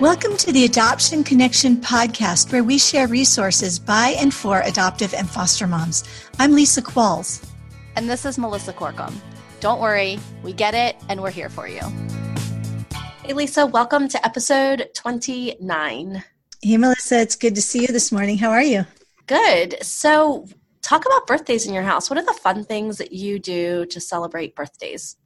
Welcome to the Adoption Connection podcast, where we share resources by and for adoptive and foster moms. I'm Lisa Qualls. And this is Melissa Corkum. Don't worry, we get it, and we're here for you. Hey, Lisa, welcome to episode 29. Hey, Melissa, it's good to see you this morning. How are you? Good. So, talk about birthdays in your house. What are the fun things that you do to celebrate birthdays?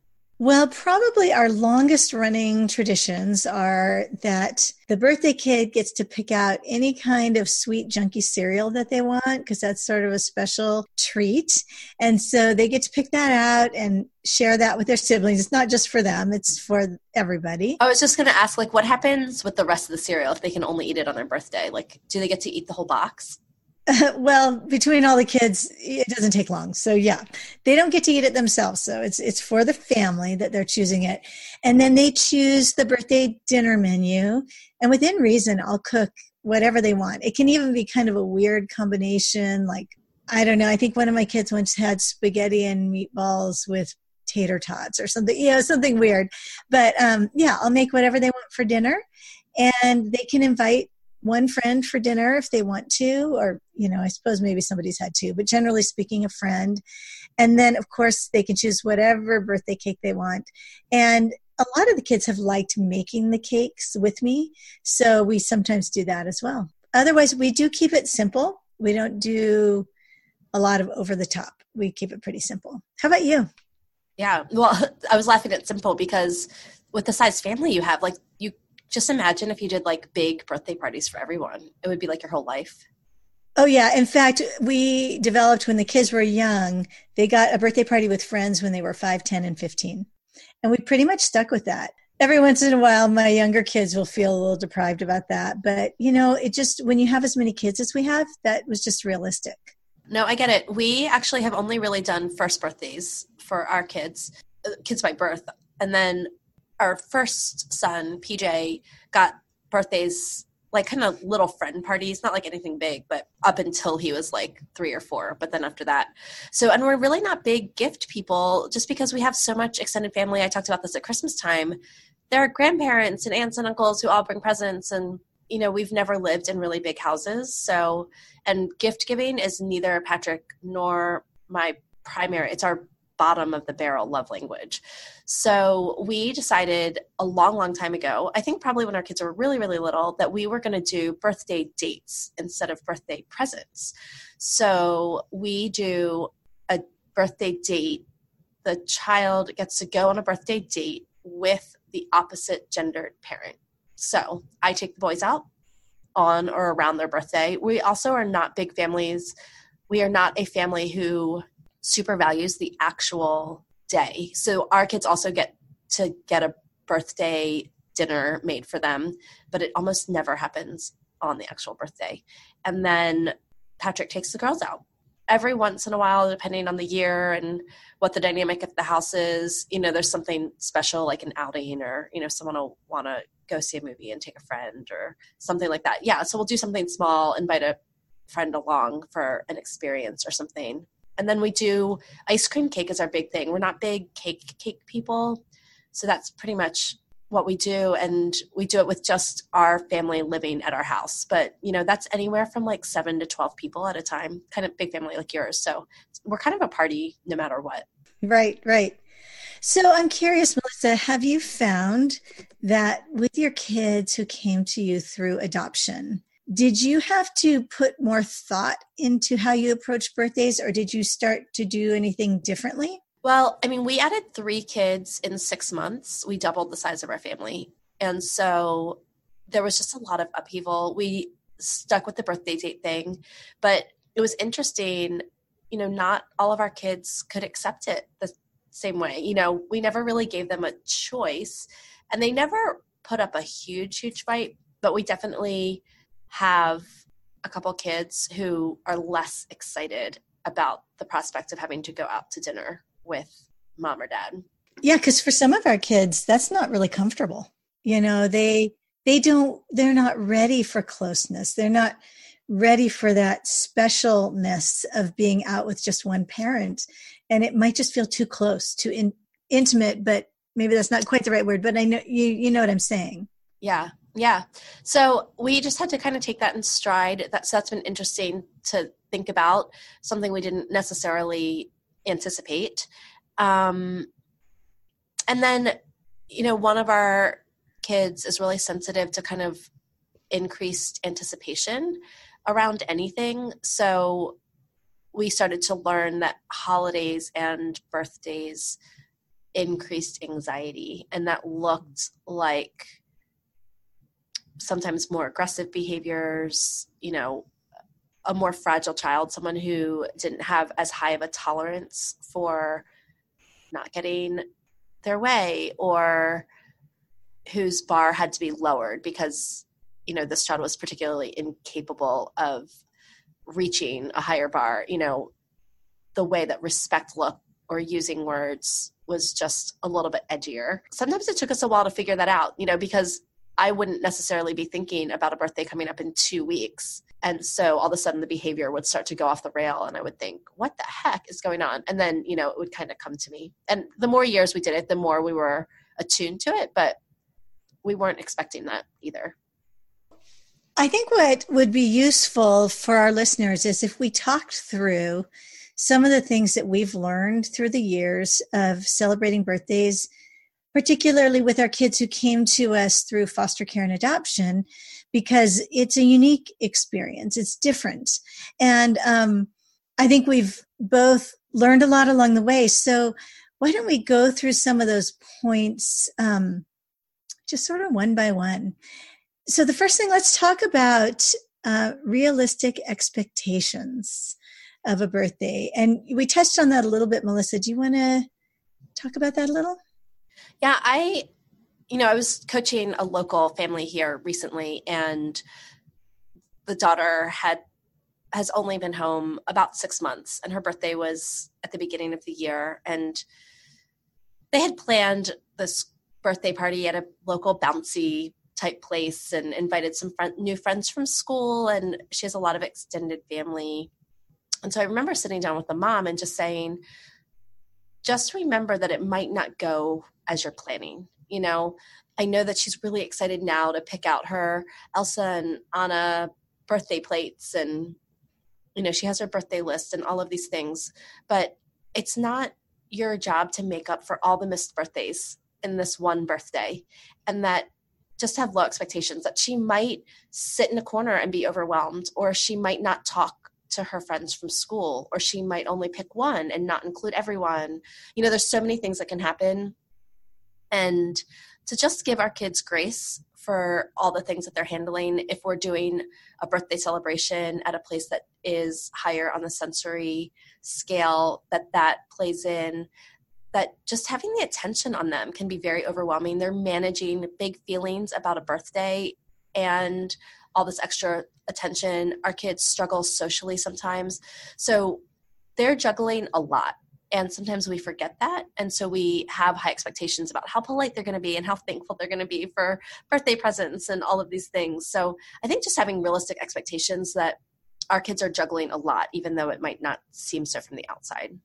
Well, probably our longest running traditions are that the birthday kid gets to pick out any kind of sweet, junky cereal that they want because that's sort of a special treat. And so they get to pick that out and share that with their siblings. It's not just for them, it's for everybody. I was just going to ask, like, what happens with the rest of the cereal if they can only eat it on their birthday? Like, do they get to eat the whole box? well, between all the kids, it doesn't take long. So yeah, they don't get to eat it themselves. So it's it's for the family that they're choosing it, and then they choose the birthday dinner menu. And within reason, I'll cook whatever they want. It can even be kind of a weird combination. Like I don't know. I think one of my kids once had spaghetti and meatballs with tater tots or something. You know, something weird. But um, yeah, I'll make whatever they want for dinner, and they can invite one friend for dinner if they want to, or, you know, I suppose maybe somebody's had two, but generally speaking, a friend. And then, of course, they can choose whatever birthday cake they want. And a lot of the kids have liked making the cakes with me, so we sometimes do that as well. Otherwise, we do keep it simple. We don't do a lot of over the top. We keep it pretty simple. How about you? Yeah, well, I was laughing at simple because with the size family you have, like you just imagine if you did like big birthday parties for everyone. It would be like your whole life. Oh, yeah. In fact, we developed when the kids were young, they got a birthday party with friends when they were 5, 10, and 15. And we pretty much stuck with that. Every once in a while, my younger kids will feel a little deprived about that. But, you know, it just, when you have as many kids as we have, that was just realistic. No, I get it. We actually have only really done first birthdays for our kids, uh, kids by birth. And then our first son, PJ, got birthdays like kind of little friend parties, not like anything big, but up until he was like three or four. But then after that, so and we're really not big gift people just because we have so much extended family. I talked about this at Christmas time. There are grandparents and aunts and uncles who all bring presents, and you know we've never lived in really big houses. So, and gift giving is neither Patrick nor my primary. It's our bottom of the barrel love language. So we decided a long, long time ago, I think probably when our kids were really, really little, that we were going to do birthday dates instead of birthday presents. So we do a birthday date. The child gets to go on a birthday date with the opposite gendered parent. So I take the boys out on or around their birthday. We also are not big families. We are not a family who super values the actual day. So our kids also get to get a birthday dinner made for them, but it almost never happens on the actual birthday. And then Patrick takes the girls out every once in a while, depending on the year and what the dynamic of the house is. You know, there's something special like an outing, or you know, someone will want to go see a movie and take a friend or something like that. Yeah, so we'll do something small, invite a friend along for an experience or something and then we do ice cream cake is our big thing. We're not big cake cake people, so that's pretty much what we do. And we do it with just our family living at our house. But you know that's anywhere from like 7 to 12 people at a time kind of big family like yours. So we're kind of a party no matter what. Right right. So i'm curious melissa have you found that with your kids who came to you through adoption did you have to put more thought into how you approach birthdays or did you start to do anything differently? Well, I mean, we added three kids in six months. We doubled the size of our family. And so there was just a lot of upheaval. We stuck with the birthday date thing, but it was interesting. You know, not all of our kids could accept it the same way. You know, we never really gave them a choice, and they never put up a huge, huge fight, but we definitely have a couple kids who are less excited about the prospect of having to go out to dinner with mom or dad. Yeah, because for some of our kids, that's not really comfortable. You know, they they don't they're not ready for closeness. They're not ready for that specialness of being out with just one parent, and it might just feel too close, too in, intimate. But maybe that's not quite the right word. But I know you you know what I'm saying. Yeah, Yeah. So we just had to kind of take that in stride. That's that's been interesting to think about, something we didn't necessarily anticipate. Um, and then, you know, one of our kids is really sensitive to kind of increased anticipation around anything. So we started to learn that holidays and birthdays increased anxiety, and that looked like sometimes more aggressive behaviors, you know, a more fragile child, someone who didn't have as high of a tolerance for not getting their way or whose bar had to be lowered because you know this child was particularly incapable of reaching a higher bar. You know the way that respect looked or using words was just a little bit edgier. Sometimes it took us a while to figure that out you know because I wouldn't necessarily be thinking about a birthday coming up in two weeks. And so all of a sudden the behavior would start to go off the rail and I would think, what the heck is going on? And then, you know, it would kind of come to me. And the more years we did it, the more we were attuned to it, but we weren't expecting that either. I think what would be useful for our listeners is if we talked through some of the things that we've learned through the years of celebrating birthdays particularly with our kids who came to us through foster care and adoption, because it's a unique experience. It's different. And um, I think we've both learned a lot along the way. So why don't we go through some of those points um, just sort of one by one? So the first thing, let's talk about uh, realistic expectations of a birthday. And we touched on that a little bit, Melissa. Do you want to talk about that a little? Yeah, I, you know, I was coaching a local family here recently, and the daughter had has only been home about six months, and her birthday was at the beginning of the year, and they had planned this birthday party at a local bouncy type place and invited some new friends from school and she has a lot of extended family. And so i remember sitting down with the mom and just saying just remember that it might not go as you're planning. You know, I know that she's really excited now to pick out her Elsa and Anna birthday plates and you know, she has her birthday list and all of these things, but it's not your job to make up for all the missed birthdays in this one birthday and that just have low expectations that she might sit in a corner and be overwhelmed or she might not talk to her friends from school or she might only pick one and not include everyone you know there's so many things that can happen and to just give our kids grace for all the things that they're handling. If we're doing a birthday celebration at a place that is higher on the sensory scale that that plays in that just having the attention on them can be very overwhelming. They're managing big feelings about a birthday and all this extra attention. Our kids struggle socially sometimes. So they're juggling a lot and sometimes we forget that and so we have high expectations about how polite they're going to be and how thankful they're going to be for birthday presents and all of these things so i think just having realistic expectations that our kids are juggling a lot even though it might not seem so from the outside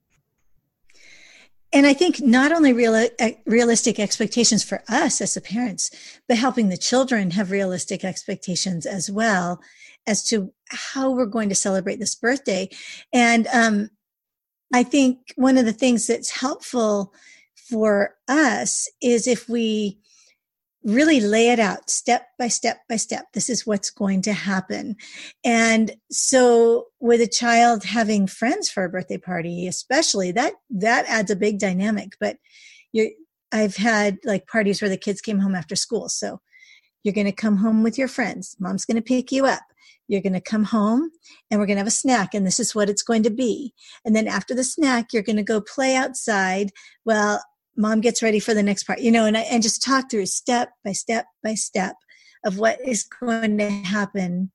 and I think not only real, realistic expectations for us as the parents, but helping the children have realistic expectations as well as to how we're going to celebrate this birthday. And um, I think one of the things that's helpful for us is if we really lay it out step by step by step. This is what's going to happen. And so with a child having friends for a birthday party, especially that, that adds a big dynamic, but you I've had like parties where the kids came home after school. So you're going to come home with your friends. Mom's going to pick you up. You're going to come home and we're going to have a snack and this is what it's going to be. And then after the snack, you're going to go play outside. Well, mom gets ready for the next part, you know, and, and just talk through step by step by step of what is going to happen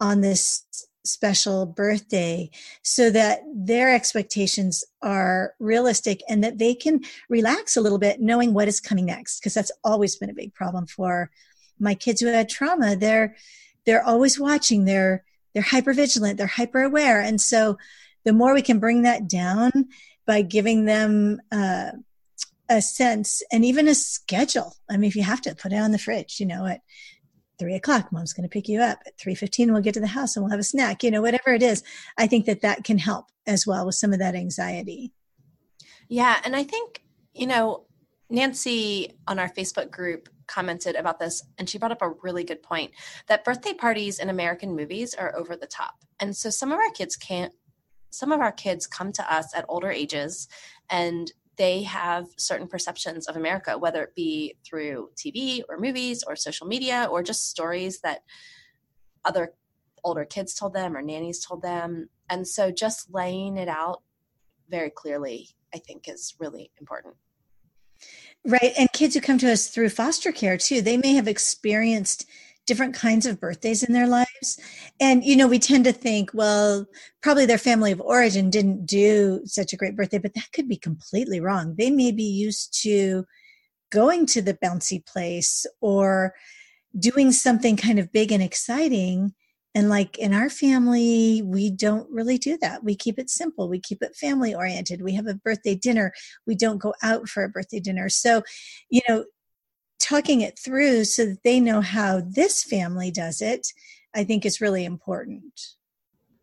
on this special birthday so that their expectations are realistic and that they can relax a little bit knowing what is coming next because that's always been a big problem for my kids who had trauma they're they're always watching. They're they're hyper vigilant they're hyper aware and so the more we can bring that down by giving them uh, a sense and even a schedule. I mean if you have to put it on the fridge you know at three o'clock mom's going to pick you up. At 3.15 we'll get to the house and we'll have a snack you know whatever it is. I think that that can help as well with some of that anxiety. Yeah. And i think you know nancy on our facebook group commented about this and she brought up a really good point that birthday parties in american movies are over the top and so some of our kids can't some of our kids come to us at older ages and they have certain perceptions of America, whether it be through TV or movies or social media or just stories that other older kids told them or nannies told them. And so just laying it out very clearly, I think, is really important. Right. And kids who come to us through foster care, too, they may have experienced different kinds of birthdays in their lives. And, you know, we tend to think, well, probably their family of origin didn't do such a great birthday, but that could be completely wrong. They may be used to going to the bouncy place or doing something kind of big and exciting. And like in our family, we don't really do that. We keep it simple. We keep it family oriented. We have a birthday dinner. We don't go out for a birthday dinner. So, you know, talking it through so that they know how this family does it, I think is really important.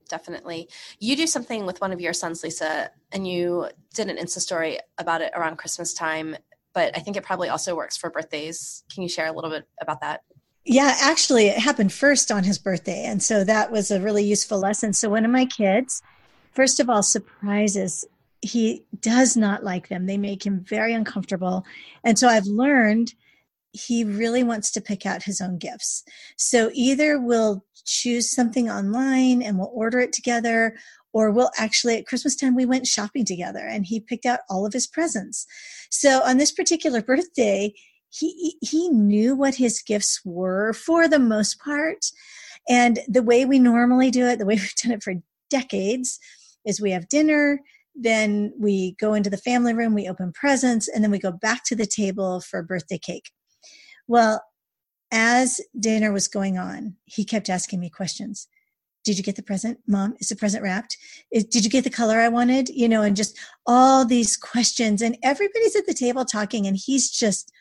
Definitely. You do something with one of your sons, Lisa, and you did an Insta story about it around Christmas time, but I think it probably also works for birthdays. Can you share a little bit about that? Yeah, actually, it happened first on his birthday. And so that was a really useful lesson. So, one of my kids, first of all, surprises. He does not like them. They make him very uncomfortable. And so I've learned he really wants to pick out his own gifts. So either we'll choose something online and we'll order it together, or we'll actually at Christmas time we went shopping together and he picked out all of his presents. So on this particular birthday, he he knew what his gifts were for the most part. And the way we normally do it, the way we've done it for decades, is we have dinner, then we go into the family room, we open presents, and then we go back to the table for birthday cake. Well, as dinner was going on, he kept asking me questions. Did you get the present, mom? Is the present wrapped? did you get the color I wanted? You know, and just all these questions. And everybody's at the table talking, and he's just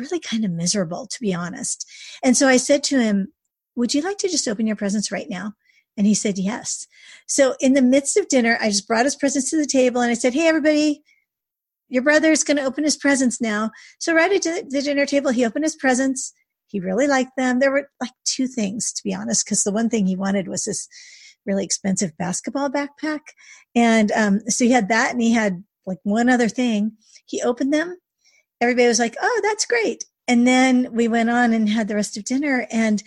really kind of miserable, to be honest. And so I said to him, Would you like to just open your presents right now? And he said, Yes. So in the midst of dinner, I just brought his presents to the table and I said, Hey, everybody, your brother is going to open his presents now. So right at the dinner table, he opened his presents. He really liked them. There were like two things, to be honest, because the one thing he wanted was this really expensive basketball backpack. And um, so he had that and he had like one other thing. He opened them. Everybody was like, oh, that's great. And then we went on and had the rest of dinner and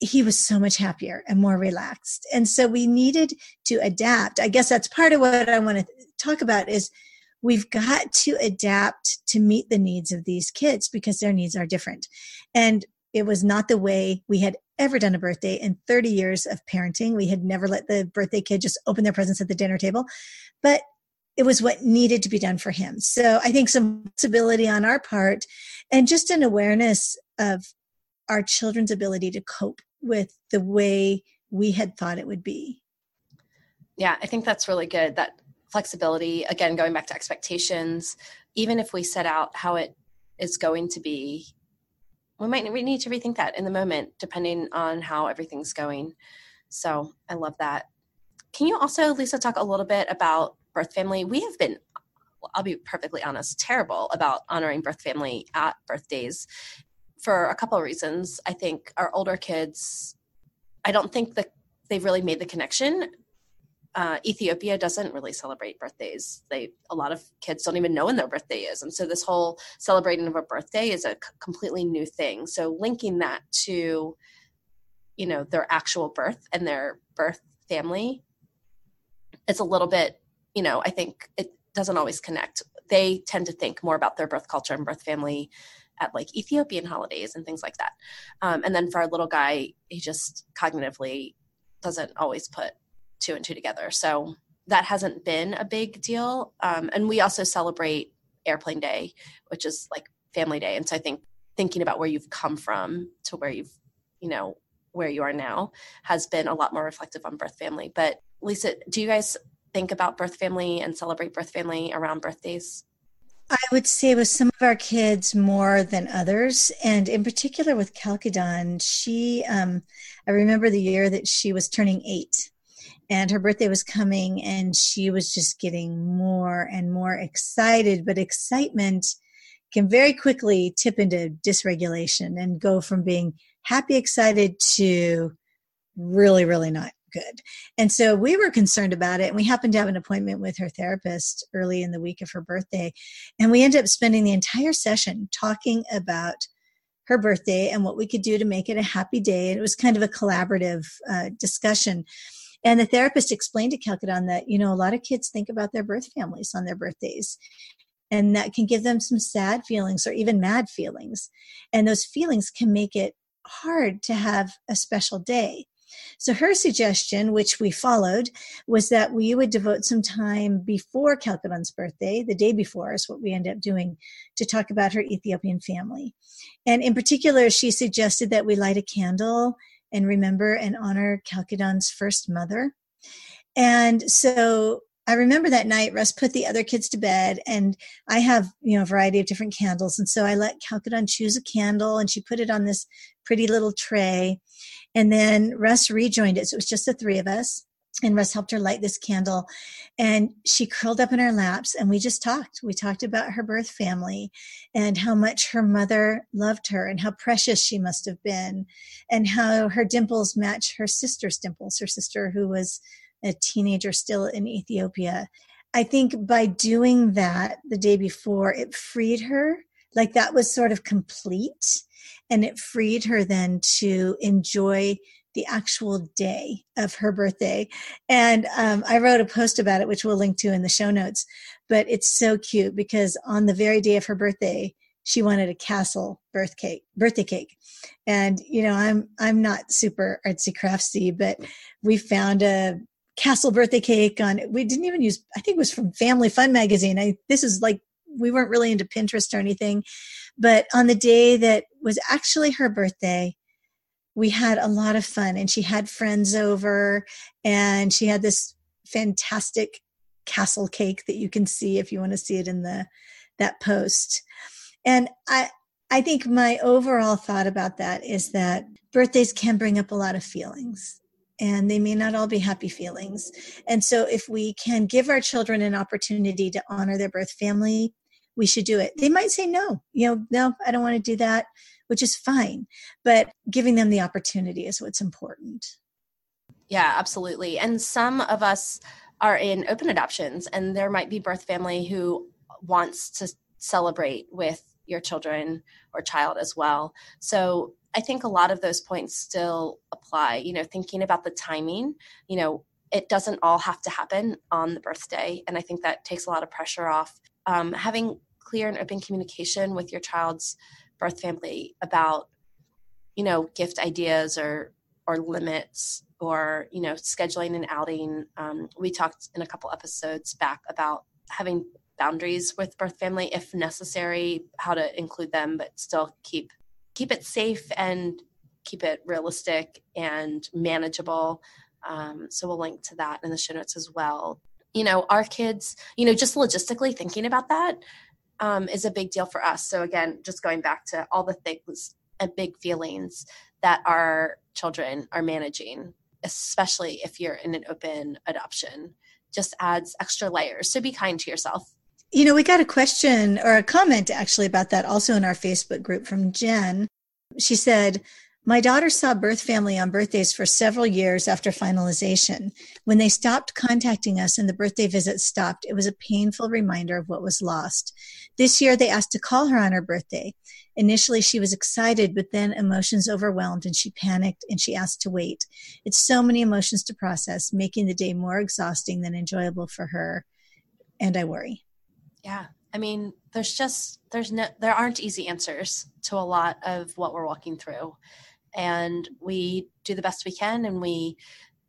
he was so much happier and more relaxed. And so we needed to adapt. I guess that's part of what I want to talk about is – we've got to adapt to meet the needs of these kids because their needs are different. And it was not the way we had ever done a birthday in 30 years of parenting. We had never let the birthday kid just open their presents at the dinner table, but it was what needed to be done for him. So I think some flexibility on our part and just an awareness of our children's ability to cope with the way we had thought it would be. Yeah, I think that's really good. That flexibility again going back to expectations even if we set out how it is going to be we might we need to rethink that in the moment depending on how everything's going so i love that can you also lisa talk a little bit about birth family we have been i'll be perfectly honest terrible about honoring birth family at birthdays for a couple of reasons i think our older kids i don't think that they've really made the connection uh, Ethiopia doesn't really celebrate birthdays. They a lot of kids don't even know when their birthday is, and so this whole celebrating of a birthday is a c- completely new thing. So linking that to, you know, their actual birth and their birth family, it's a little bit, you know, I think it doesn't always connect. They tend to think more about their birth culture and birth family at like Ethiopian holidays and things like that. Um, and then for our little guy, he just cognitively doesn't always put two and two together. So that hasn't been a big deal. Um, and we also celebrate Airplane Day, which is like family day. And so I think thinking about where you've come from to where you've, you know, where you are now has been a lot more reflective on birth family. But Lisa, do you guys think about birth family and celebrate birth family around birthdays? I would say with some of our kids more than others, and in particular with Kalkidan, she, um, I remember the year that she was turning eight and her birthday was coming and she was just getting more and more excited, but excitement can very quickly tip into dysregulation and go from being happy, excited to really, really not good. And so we were concerned about it. And we happened to have an appointment with her therapist early in the week of her birthday. And we ended up spending the entire session talking about her birthday and what we could do to make it a happy day. And it was kind of a collaborative uh, discussion. And the therapist explained to Kalkidan that, you know, a lot of kids think about their birth families on their birthdays. And that can give them some sad feelings or even mad feelings. And those feelings can make it hard to have a special day. So her suggestion, which we followed, was that we would devote some time before Kalkidan's birthday, the day before is what we ended up doing, to talk about her Ethiopian family. And in particular, she suggested that we light a candle and remember and honor Kalkidan's first mother. And so I remember that night Russ put the other kids to bed and I have, you know, a variety of different candles. And so I let Kalkidan choose a candle and she put it on this pretty little tray. And then Russ rejoined it. So it was just the three of us. And Russ helped her light this candle. And she curled up in our laps and we just talked. We talked about her birth family and how much her mother loved her and how precious she must have been and how her dimples match her sister's dimples, her sister who was a teenager still in Ethiopia. I think by doing that the day before, it freed her. Like that was sort of complete. And it freed her then to enjoy the actual day of her birthday. And um, I wrote a post about it, which we'll link to in the show notes. But it's so cute because on the very day of her birthday, she wanted a castle birth cake, birthday cake. And you know, I'm I'm not super artsy craftsy, but we found a castle birthday cake on we didn't even use i think it was from family fun magazine. I this is like we weren't really into pinterest or anything but on the day that was actually her birthday we had a lot of fun and she had friends over and she had this fantastic castle cake that you can see if you want to see it in the that post. And i i think my overall thought about that is that birthdays can bring up a lot of feelings and they may not all be happy feelings. And so, if we can give our children an opportunity to honor their birth family, we should do it. They might say no, you know, no, I don't want to do that, which is fine. But giving them the opportunity is what's important. Yeah, absolutely. And some of us are in open adoptions, and there might be birth family who wants to celebrate with your children or child as well. So I think a lot of those points still apply. You know, thinking about the timing, you know, it doesn't all have to happen on the birthday. And I think that takes a lot of pressure off. Um, having clear and open communication with your child's birth family about, you know, gift ideas or or limits or you know scheduling an outing um, we talked in a couple episodes back about having boundaries with birth family if necessary how to include them but still keep keep it safe and keep it realistic and manageable. Um, so we'll link to that in the show notes as well. You know, our kids, you know, just logistically thinking about that um, is a big deal for us. So again, just going back to all the things and big feelings that our children are managing, especially if you're in an open adoption, just adds extra layers. So be kind to yourself. You know, we got a question or a comment actually about that also in our Facebook group from Jen. She said, my daughter saw birth family on birthdays for several years after finalization. When they stopped contacting us and the birthday visit stopped, it was a painful reminder of what was lost. This year, they asked to call her on her birthday. Initially, she was excited, but then emotions overwhelmed and she panicked and she asked to wait. It's so many emotions to process, making the day more exhausting than enjoyable for her. And I worry. Yeah. I mean, there's just there's no there aren't easy answers to a lot of what we're walking through. And we do the best we can and we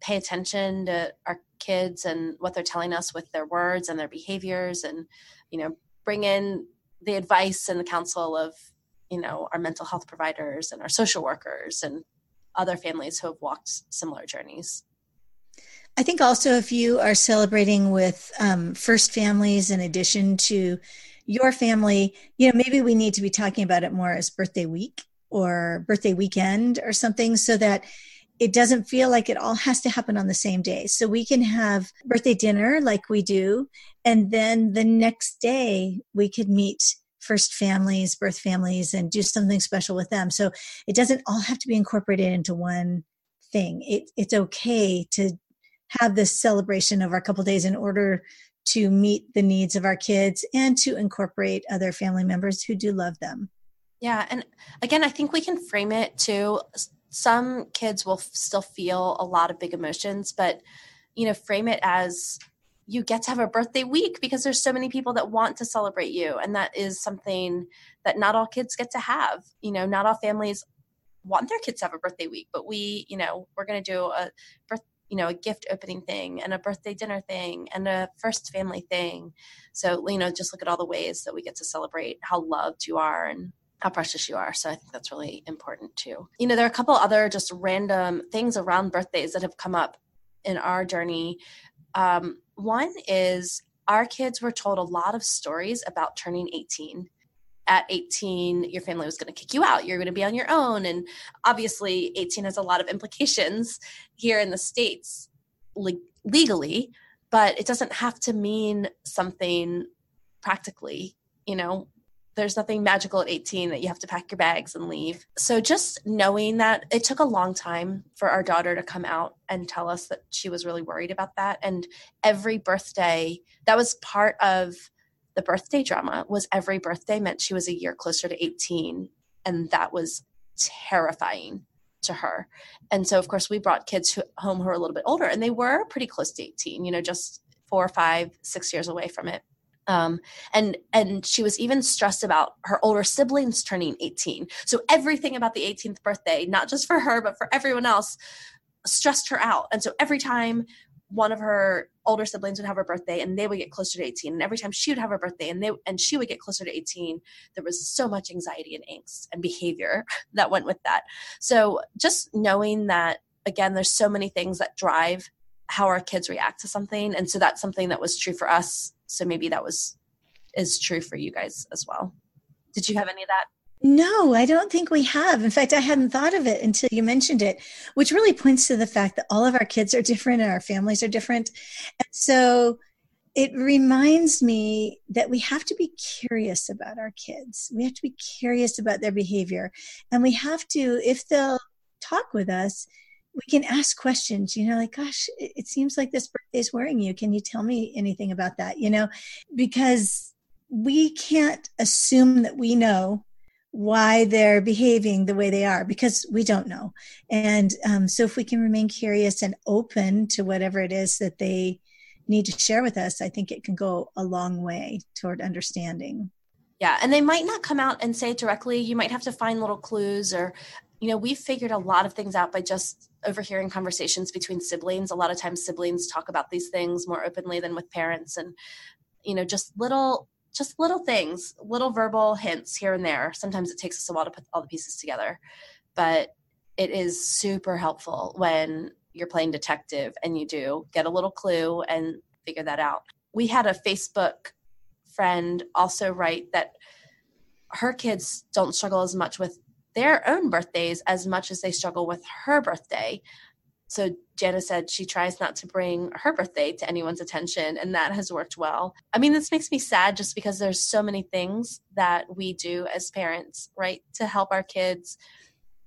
pay attention to our kids and what they're telling us with their words and their behaviors and you know, bring in the advice and the counsel of, you know, our mental health providers and our social workers and other families who have walked similar journeys. I think also if you are celebrating with um, first families in addition to your family, you know, maybe we need to be talking about it more as birthday week or birthday weekend or something so that it doesn't feel like it all has to happen on the same day. So we can have birthday dinner like we do, and then the next day we could meet first families, birth families, and do something special with them. So it doesn't all have to be incorporated into one thing. It, it's okay to have this celebration over a couple days in order to meet the needs of our kids and to incorporate other family members who do love them. Yeah. And again, I think we can frame it to some kids will still feel a lot of big emotions, but, you know, frame it as you get to have a birthday week because there's so many people that want to celebrate you. And that is something that not all kids get to have. You know, not all families want their kids to have a birthday week, but we, you know, we're going to do a birth, you know, a gift opening thing and a birthday dinner thing and a first family thing. So, you know, just look at all the ways that we get to celebrate how loved you are and how precious you are. So I think that's really important too. You know, there are a couple other just random things around birthdays that have come up in our journey. Um, one is our kids were told a lot of stories about turning 18. At 18, your family was going to kick you out. You're going to be on your own. And obviously, 18 has a lot of implications here in the States le- legally, but it doesn't have to mean something practically. You know, there's nothing magical at 18 that you have to pack your bags and leave. So just knowing that it took a long time for our daughter to come out and tell us that she was really worried about that and every birthday that was part of the birthday drama was every birthday meant she was a year closer to 18 and that was terrifying to her. And so of course we brought kids home who were a little bit older and they were pretty close to 18, you know, just four, five, six years away from it. Um, and and she was even stressed about her older siblings turning 18 so everything about the 18th birthday not just for her but for everyone else stressed her out. And so every time one of her older siblings would have her birthday and they would get closer to 18 and every time she would have her birthday and they and she would get closer to 18 there was so much anxiety and angst and behavior that went with that. So just knowing that again there's so many things that drive how our kids react to something. And so that's something that was true for us. So maybe that was is true for you guys as well. Did you have any of that no, I don't think we have. In fact, I hadn't thought of it until you mentioned it, which really points to the fact that all of our kids are different and our families are different. And so it reminds me that we have to be curious about our kids. We have to be curious about their behavior. And we have to, if they'll talk with us, we can ask questions, you know, like, gosh, it, seems like this birthday is worrying you. Can you tell me anything about that? You know, because we can't assume that we know why they're behaving the way they are because we don't know. And um, so, if we can remain curious and open to whatever it is that they need to share with us, I think it can go a long way toward understanding. Yeah, and they might not come out and say directly. You might have to find little clues or you know, we've figured a lot of things out by just overhearing conversations between siblings. A lot of times siblings talk about these things more openly than with parents and you know, just little just little things, little verbal hints here and there. Sometimes it takes us a while to put all the pieces together. But it is super helpful when you're playing detective and you do get a little clue and figure that out. We had a Facebook friend also write that her kids don't struggle as much with their own birthdays as much as they struggle with her birthday. So Jana said she tries not to bring her birthday to anyone's attention, and that has worked well. I mean, this makes me sad just because there's so many things that we do as parents, right, to help our kids.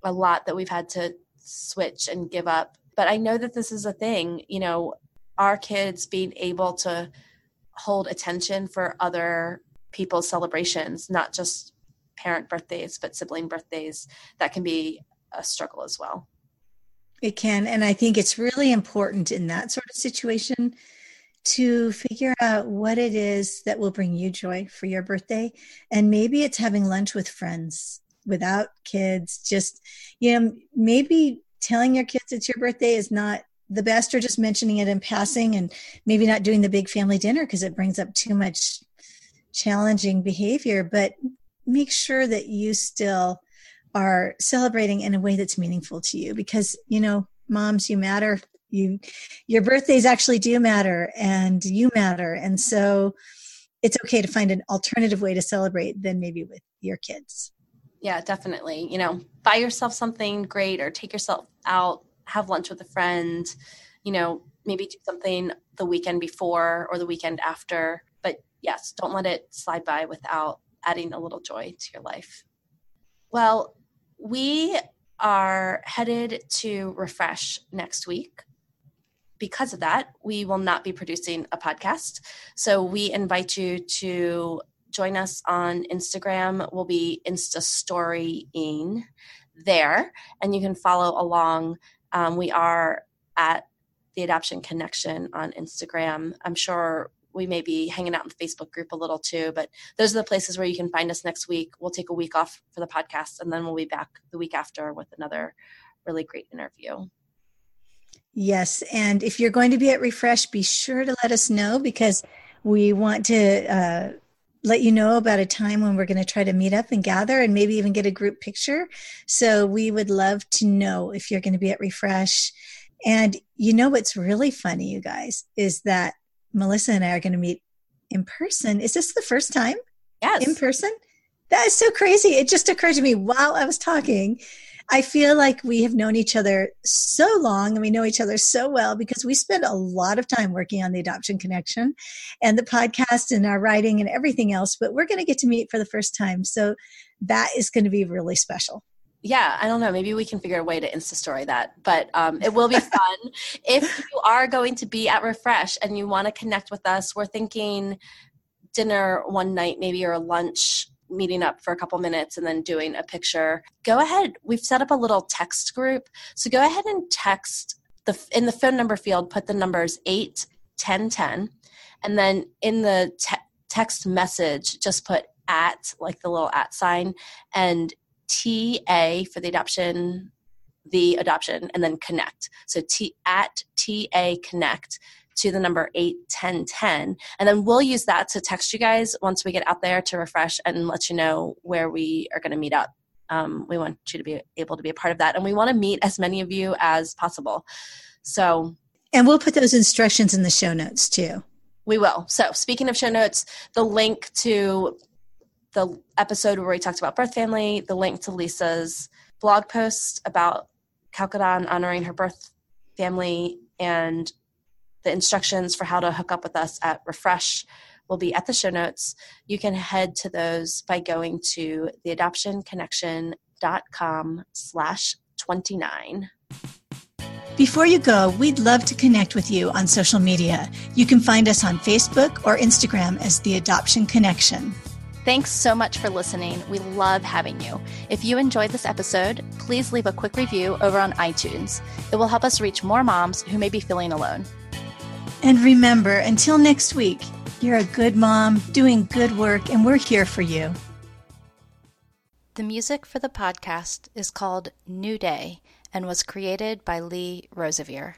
A lot that we've had to switch and give up. But I know that this is a thing, you know, our kids being able to hold attention for other people's celebrations, not just parent birthdays, but sibling birthdays, that can be a struggle as well. It can. And I think it's really important in that sort of situation to figure out what it is that will bring you joy for your birthday. And maybe it's having lunch with friends without kids, just, you know, maybe telling your kids it's your birthday is not the best or just mentioning it in passing and maybe not doing the big family dinner because it brings up too much challenging behavior but make sure that you still are celebrating in a way that's meaningful to you because you know moms you matter you your birthdays actually do matter and you matter and so it's okay to find an alternative way to celebrate than maybe with your kids. Yeah, definitely. You know, buy yourself something great or take yourself out, have lunch with a friend, you know, maybe do something the weekend before or the weekend after. But yes, don't let it slide by without adding a little joy to your life. Well, we are headed to Refresh next week. Because of that, we will not be producing a podcast. So we invite you to join us on Instagram. We'll be Insta storying there, and you can follow along. Um, we are at the Adoption Connection on Instagram. I'm sure we may be hanging out in the Facebook group a little too, but those are the places where you can find us next week. We'll take a week off for the podcast and then we'll be back the week after with another really great interview. Yes. And if you're going to be at Refresh, be sure to let us know because we want to uh, let you know about a time when we're going to try to meet up and gather and maybe even get a group picture. So we would love to know if you're going to be at Refresh. And you know what's really funny, you guys, is that Melissa and I are going to meet in person. Is this the first time? Yes. In person? That is so crazy. It just occurred to me while I was talking. I feel like we have known each other so long and we know each other so well because we spend a lot of time working on the Adoption Connection and the podcast and our writing and everything else. But we're going to get to meet for the first time. So that is going to be really special yeah, I don't know. Maybe we can figure a way to Insta story that, but um, it will be fun. if you are going to be at Refresh and you want to connect with us, we're thinking dinner one night, maybe or lunch, meeting up for a couple minutes and then doing a picture. Go ahead. We've set up a little text group, so go ahead and text the in the phone number field. Put the numbers eight ten ten, and then in the te- text message, just put at like the little at sign and TA for the adoption, the adoption, and then connect. So T at TA connect to the number 81010 and then we'll use that to text you guys once we get out there to refresh and let you know where we are going to meet up. Um, we want you to be able to be a part of that and we want to meet as many of you as possible. So and we'll put those instructions in the show notes too. We will. So speaking of show notes the link to the episode where we talked about birth family, the link to Lisa's blog post about Kalkidan honoring her birth family, and the instructions for how to hook up with us at Refresh will be at the show notes. You can head to those by going to theadoptionconnection.com slash 29. Before you go, we'd love to connect with you on social media. You can find us on Facebook or Instagram as The Adoption Connection. Thanks so much for listening. We love having you. If you enjoyed this episode, please leave a quick review over on iTunes. It will help us reach more moms who may be feeling alone. And remember, until next week, you're a good mom doing good work, and we're here for you. The music for the podcast is called New Day and was created by Lee Rosevere.